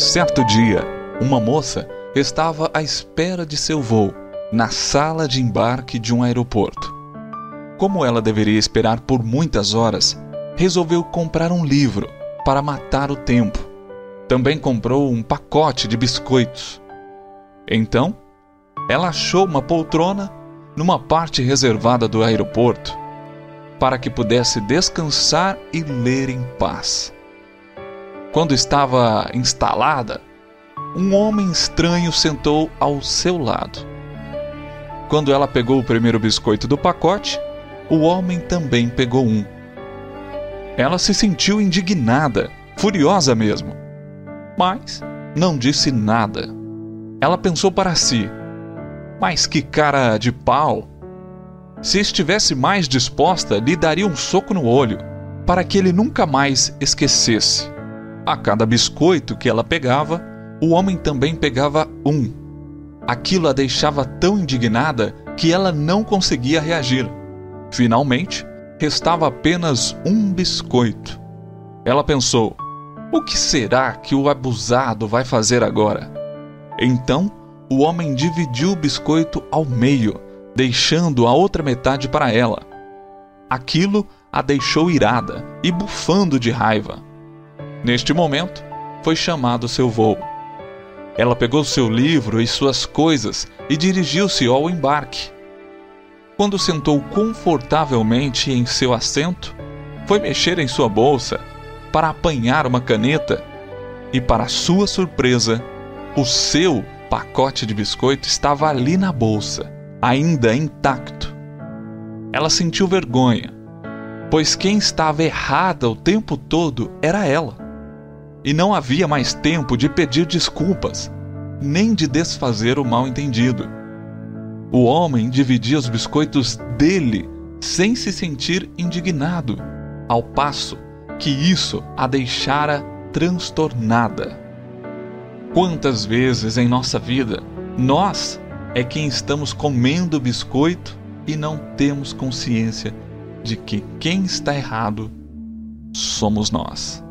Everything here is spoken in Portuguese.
Certo dia, uma moça estava à espera de seu voo na sala de embarque de um aeroporto. Como ela deveria esperar por muitas horas, resolveu comprar um livro para matar o tempo. Também comprou um pacote de biscoitos. Então, ela achou uma poltrona numa parte reservada do aeroporto para que pudesse descansar e ler em paz. Quando estava instalada, um homem estranho sentou ao seu lado. Quando ela pegou o primeiro biscoito do pacote, o homem também pegou um. Ela se sentiu indignada, furiosa mesmo. Mas não disse nada. Ela pensou para si: Mas que cara de pau! Se estivesse mais disposta, lhe daria um soco no olho, para que ele nunca mais esquecesse. A cada biscoito que ela pegava, o homem também pegava um. Aquilo a deixava tão indignada que ela não conseguia reagir. Finalmente, restava apenas um biscoito. Ela pensou: o que será que o abusado vai fazer agora? Então, o homem dividiu o biscoito ao meio, deixando a outra metade para ela. Aquilo a deixou irada e bufando de raiva. Neste momento, foi chamado seu voo. Ela pegou seu livro e suas coisas e dirigiu-se ao embarque. Quando sentou confortavelmente em seu assento, foi mexer em sua bolsa para apanhar uma caneta e, para sua surpresa, o seu pacote de biscoito estava ali na bolsa, ainda intacto. Ela sentiu vergonha, pois quem estava errada o tempo todo era ela e não havia mais tempo de pedir desculpas, nem de desfazer o mal-entendido. O homem dividia os biscoitos dele sem se sentir indignado, ao passo que isso a deixara transtornada. Quantas vezes em nossa vida nós é quem estamos comendo biscoito e não temos consciência de que quem está errado somos nós.